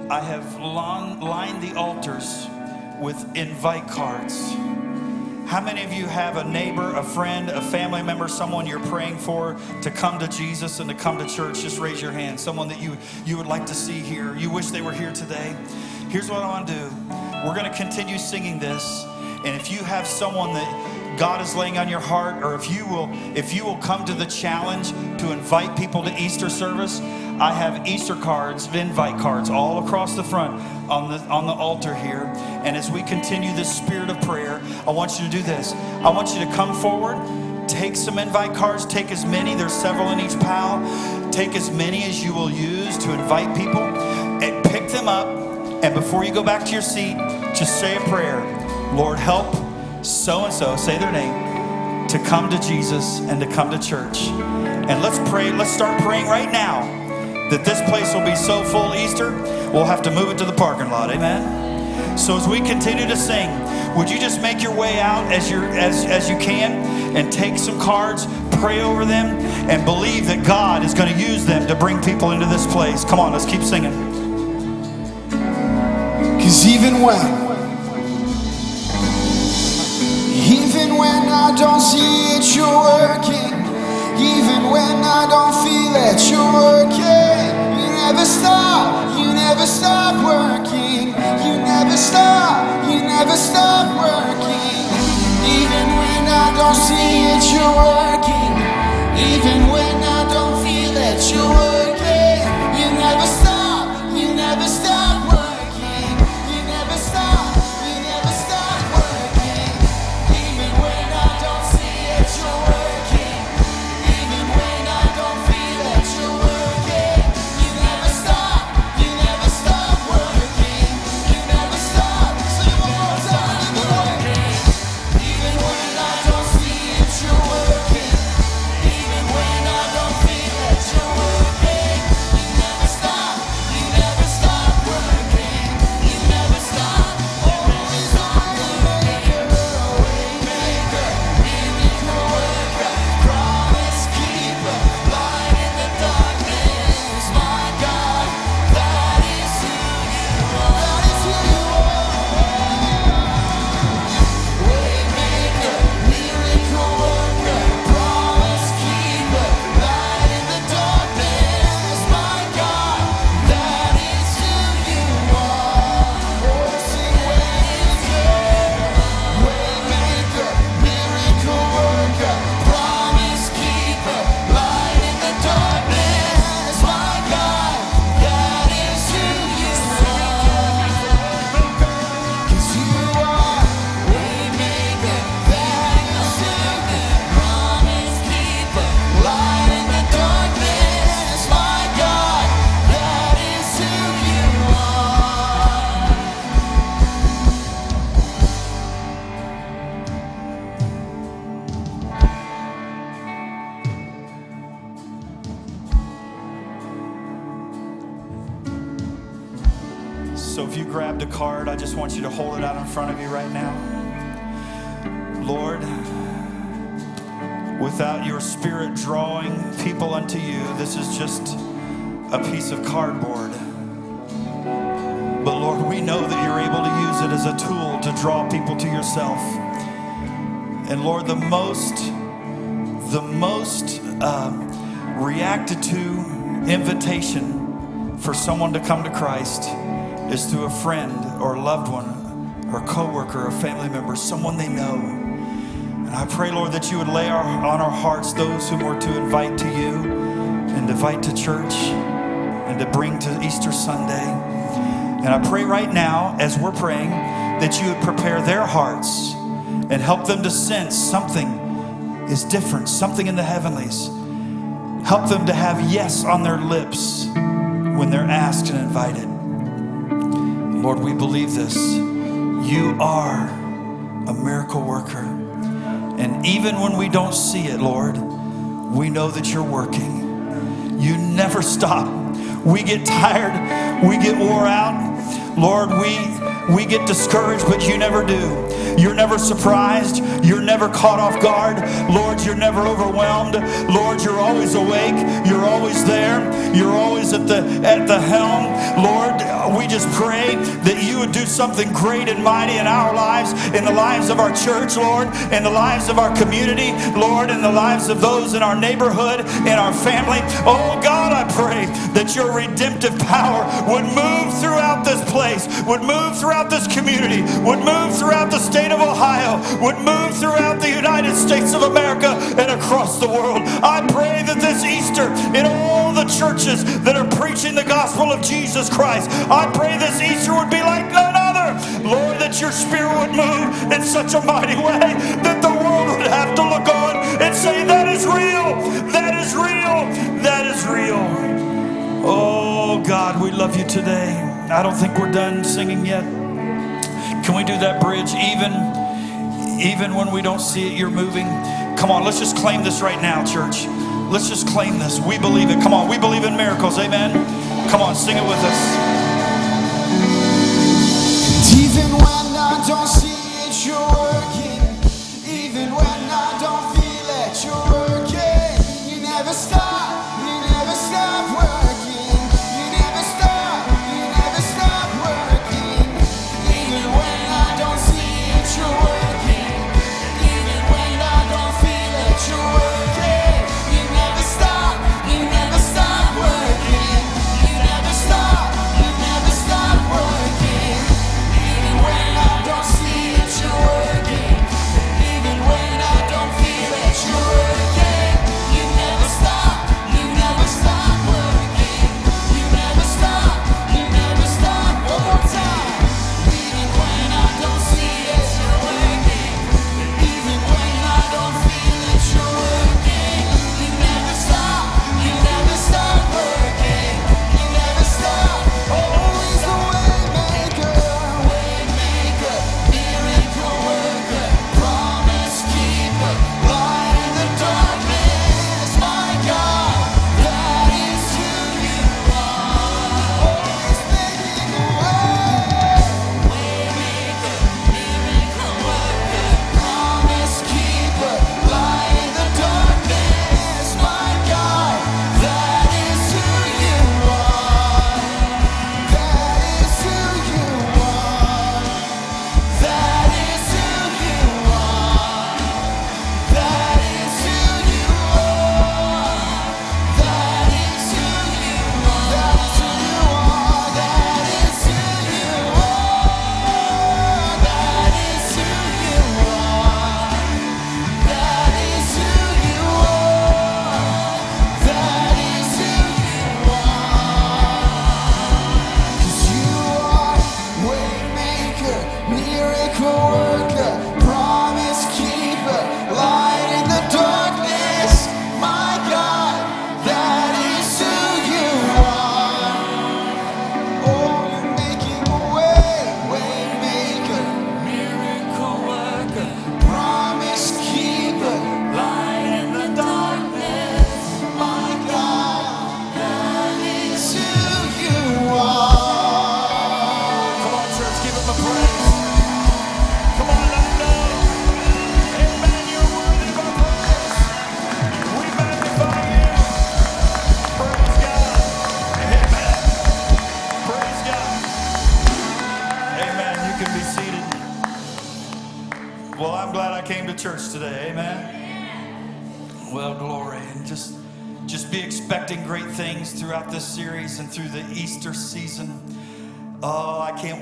I have lon- lined the altars with invite cards. How many of you have a neighbor, a friend, a family member, someone you're praying for to come to Jesus and to come to church? Just raise your hand. Someone that you, you would like to see here. You wish they were here today. Here's what I want to do we're going to continue singing this. And if you have someone that God is laying on your heart, or if you will, if you will come to the challenge to invite people to Easter service, I have Easter cards, invite cards all across the front on the on the altar here. And as we continue this spirit of prayer, I want you to do this. I want you to come forward, take some invite cards, take as many, there's several in each pile. Take as many as you will use to invite people and pick them up. And before you go back to your seat, just say a prayer. Lord, help so and so, say their name, to come to Jesus and to come to church. And let's pray, let's start praying right now that this place will be so full Easter, we'll have to move it to the parking lot. Amen. So as we continue to sing, would you just make your way out as you as as you can and take some cards, pray over them, and believe that God is going to use them to bring people into this place. Come on, let's keep singing. Cause even when, even when I don't see it, you're working. Even when I don't feel it, you're working. You never stop, you never stop working. You never stop, you never stop working. Even when I don't see it, you're working. Even when I don't feel that you're working, you never stop, Christ is through a friend or a loved one or a coworker or family member, someone they know. And I pray, Lord, that you would lay our, on our hearts those whom we're to invite to you and invite to church and to bring to Easter Sunday. And I pray right now, as we're praying, that you would prepare their hearts and help them to sense something is different, something in the heavenlies. Help them to have yes on their lips when they're asked and invited. Lord, we believe this. You are a miracle worker. And even when we don't see it, Lord, we know that you're working. You never stop. We get tired, we get wore out. Lord, we we get discouraged, but you never do. You're never surprised. You're never caught off guard. Lord, you're never overwhelmed. Lord, you're always awake. You're always there. You're always at the at the helm. Lord, we just pray that you would do something great and mighty in our lives, in the lives of our church, Lord, in the lives of our community, Lord, in the lives of those in our neighborhood, in our family. Oh God, I pray that your redemptive power would move throughout this place, would move throughout this community, would move throughout the state of Ohio, would move throughout the United States of America and across the world. I pray that this Easter, in all the churches that are preaching the gospel of Jesus Christ, I pray this Easter would be like none other. Lord, that your spirit would move in such a mighty way that the world would have to look on and say, That is real, that is real, that is real. Oh God, we love you today. I don't think we're done singing yet. Can we do that bridge even even when we don't see it you're moving? Come on, let's just claim this right now, church. Let's just claim this. We believe it. Come on, we believe in miracles. Amen. Come on, sing it with us. Even when I don't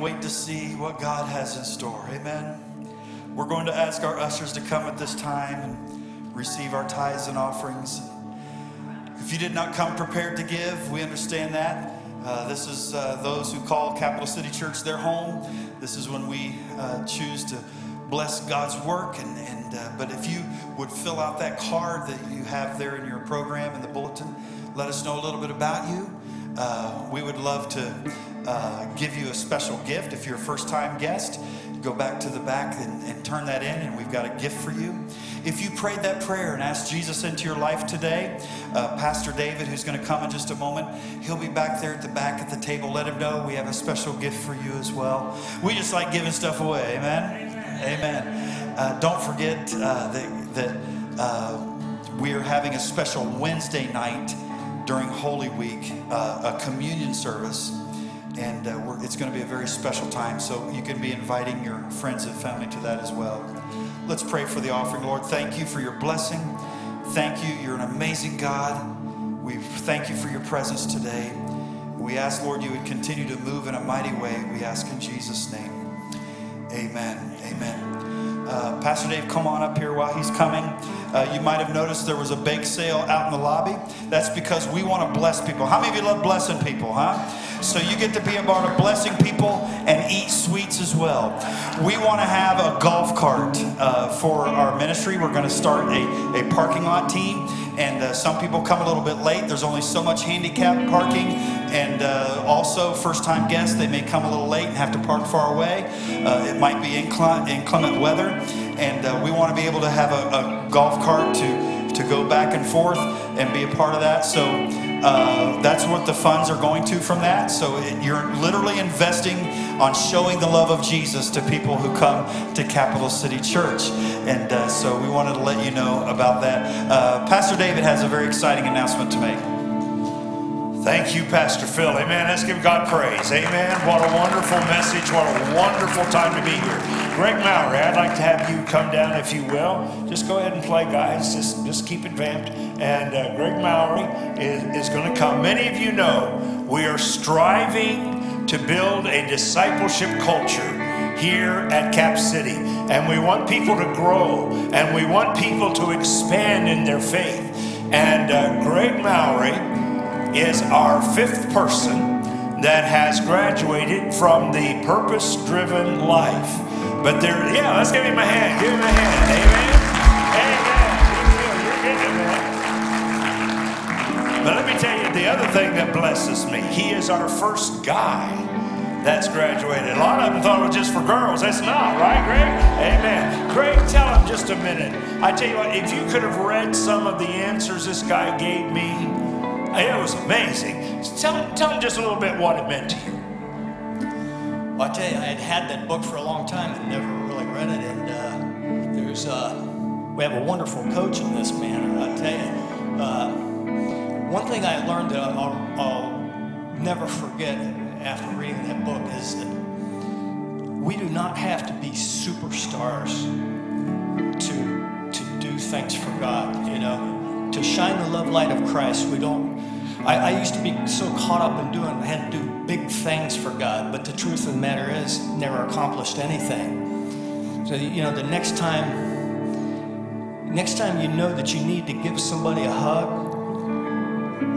wait to see what God has in store. Amen. We're going to ask our ushers to come at this time and receive our tithes and offerings. If you did not come prepared to give, we understand that. Uh, this is uh, those who call Capital City Church their home. This is when we uh, choose to bless God's work. And, and uh, but if you would fill out that card that you have there in your program in the bulletin, let us know a little bit about you. Uh, we would love to uh, give you a special gift if you're a first-time guest. Go back to the back and, and turn that in, and we've got a gift for you. If you prayed that prayer and asked Jesus into your life today, uh, Pastor David, who's going to come in just a moment, he'll be back there at the back at the table. Let him know we have a special gift for you as well. We just like giving stuff away. Amen. Amen. Uh, don't forget uh, that, that uh, we are having a special Wednesday night during Holy Week, a communion service. And uh, it's going to be a very special time, so you can be inviting your friends and family to that as well. Let's pray for the offering. Lord, thank you for your blessing. Thank you. You're an amazing God. We thank you for your presence today. We ask, Lord, you would continue to move in a mighty way. We ask in Jesus' name. Amen. Amen. Uh, Pastor Dave, come on up here while he's coming. Uh, you might have noticed there was a bake sale out in the lobby. That's because we want to bless people. How many of you love blessing people, huh? So you get to be a part of blessing people and eat sweets as well. We want to have a golf cart uh, for our ministry. We're going to start a, a parking lot team and uh, some people come a little bit late. There's only so much handicap parking, and uh, also first-time guests they may come a little late and have to park far away. Uh, it might be inclement weather, and uh, we want to be able to have a, a golf cart to to go back and forth and be a part of that. So uh, that's what the funds are going to from that. So it, you're literally investing on showing the love of Jesus to people who come to Capital City Church. And uh, so we wanted to let you know about that. Uh, Pastor David has a very exciting announcement to make. Thank you, Pastor Phil. Amen. Let's give God praise. Amen. What a wonderful message. What a wonderful time to be here. Greg Mallory, I'd like to have you come down, if you will. Just go ahead and play, guys. Just, just keep it vamped. And uh, Greg Mallory is, is going to come. Many of you know we are striving to build a discipleship culture here at Cap City. And we want people to grow and we want people to expand in their faith. And uh, Greg Mallory is our fifth person that has graduated from the purpose driven life. But there, yeah, let's give him a hand. Give him a hand. Amen. Amen. But let me tell you the other thing that blesses me. He is our first guy that's graduated. A lot of them thought it was just for girls. That's not, right, Greg? Amen. Greg, tell him just a minute. I tell you what, if you could have read some of the answers this guy gave me, it was amazing. Tell, tell him just a little bit what it meant to you. Well, I tell you, I had had that book for a long time and never really read it. And uh, there's, uh, we have a wonderful coach in this man. I tell you, uh, one thing I learned that I'll, I'll never forget after reading that book is that we do not have to be superstars to to do things for God. You know, to shine the love light of Christ. We don't I, I, used to be so caught up in doing, I had to do big things for God, but the truth of the matter is, never accomplished anything. So, you know, the next time, next time you know that you need to give somebody a hug,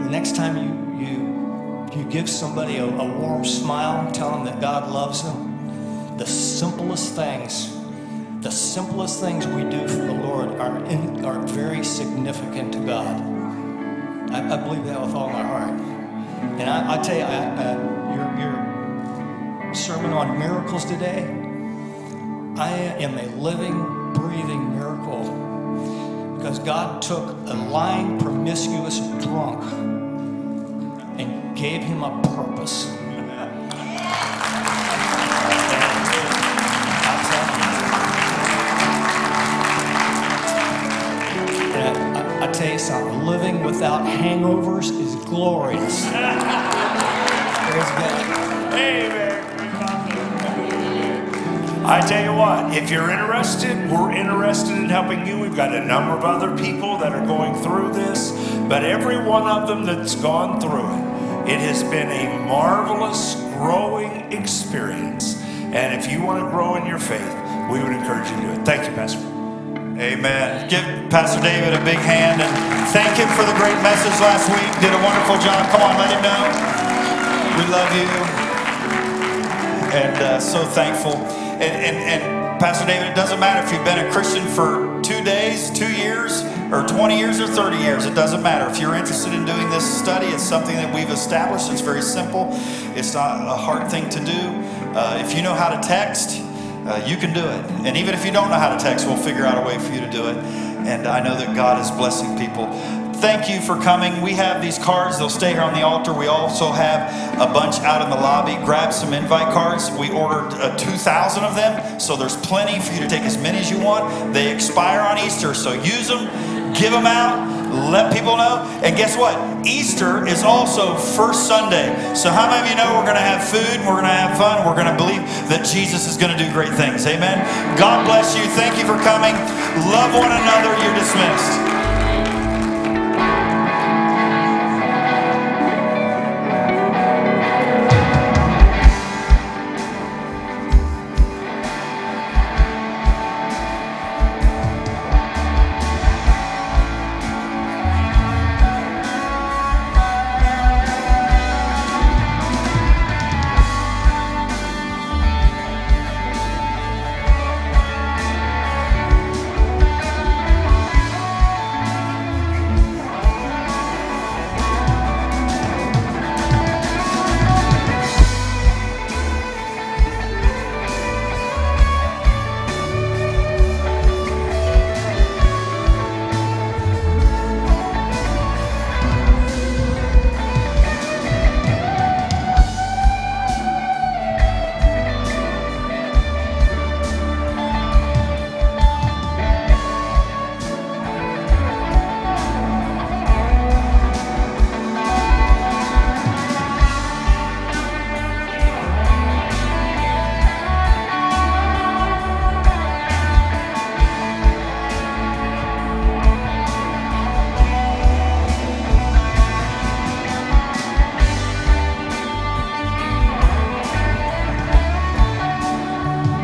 the next time you, you, you give somebody a, a warm smile, tell them that God loves them, the simplest things, the simplest things we do for the Lord are, in, are very significant to God. I, I believe that with all my heart. And I, I tell you, I, your, your sermon on miracles today, I am a living, breathing miracle because God took a lying, promiscuous drunk and gave him a purpose. Living without hangovers is glorious. I tell you what, if you're interested, we're interested in helping you. We've got a number of other people that are going through this, but every one of them that's gone through it, it has been a marvelous growing experience. And if you want to grow in your faith, we would encourage you to do it. Thank you, Pastor. Amen. Give Pastor David a big hand and thank him for the great message last week. Did a wonderful job. Come on, let him know. We love you. And uh, so thankful. And, and, and Pastor David, it doesn't matter if you've been a Christian for two days, two years, or 20 years or 30 years. It doesn't matter. If you're interested in doing this study, it's something that we've established. It's very simple. It's not a hard thing to do. Uh, if you know how to text, uh, you can do it. And even if you don't know how to text, we'll figure out a way for you to do it. And I know that God is blessing people. Thank you for coming. We have these cards. They'll stay here on the altar. We also have a bunch out in the lobby. Grab some invite cards. We ordered uh, 2,000 of them, so there's plenty for you to take as many as you want. They expire on Easter, so use them, give them out, let people know. And guess what? Easter is also first Sunday. So how many of you know we're going to have food, we're going to have fun, we're going to believe that Jesus is going to do great things. Amen. God bless you. Thank you for coming. Love one another. You're dismissed.